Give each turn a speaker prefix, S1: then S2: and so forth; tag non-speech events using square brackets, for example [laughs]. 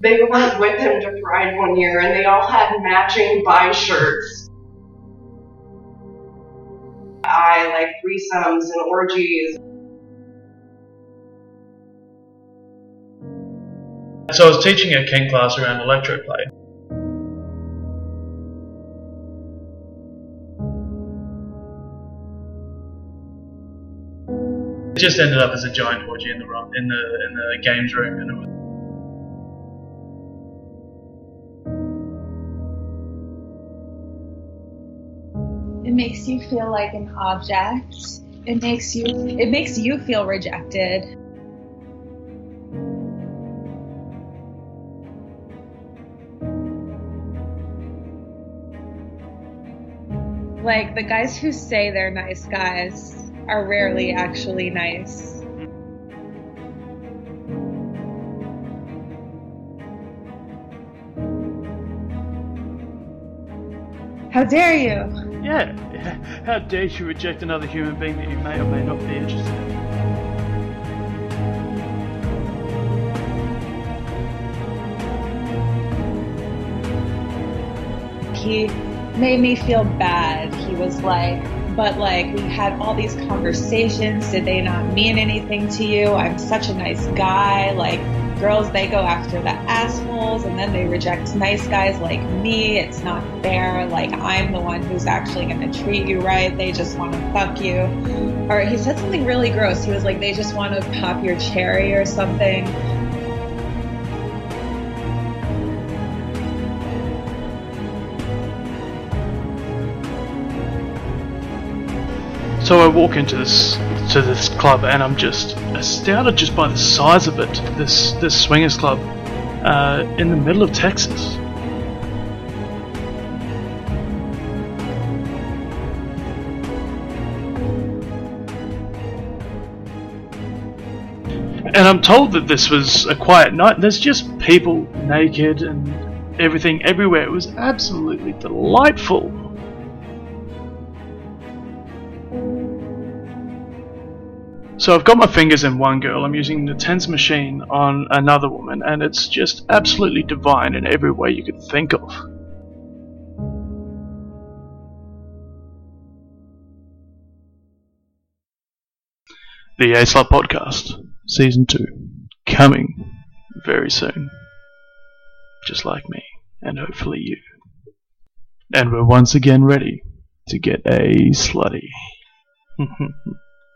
S1: They went with him to Pride one year and they all had matching bi shirts. I like threesomes and orgies.
S2: So I was teaching a kink class around electroplay. It just ended up as a giant orgy in the in the in the games room, and it was
S3: It makes you feel like an object. It makes you it makes you feel rejected. Like the guys who say they're nice guys are rarely actually nice. How dare you?
S2: Yeah. How dare you reject another human being that you may or may not be interested in?
S3: he made me feel bad. He was like, but like, we had all these conversations. Did they not mean anything to you? I'm such a nice guy. Like, girls, they go after the assholes and then they reject nice guys like me. It's not fair. Like, I'm the one who's actually going to treat you right. They just want to fuck you. Or he said something really gross. He was like, they just want to pop your cherry or something.
S2: So I walk into this to this club and I'm just astounded just by the size of it. This this swingers club uh, in the middle of Texas. And I'm told that this was a quiet night. There's just people naked and everything everywhere. It was absolutely delightful. So I've got my fingers in one girl, I'm using the TENS machine on another woman, and it's just absolutely divine in every way you could think of. The Slut Podcast, Season 2, coming very soon. Just like me, and hopefully you. And we're once again ready to get A slutty. [laughs]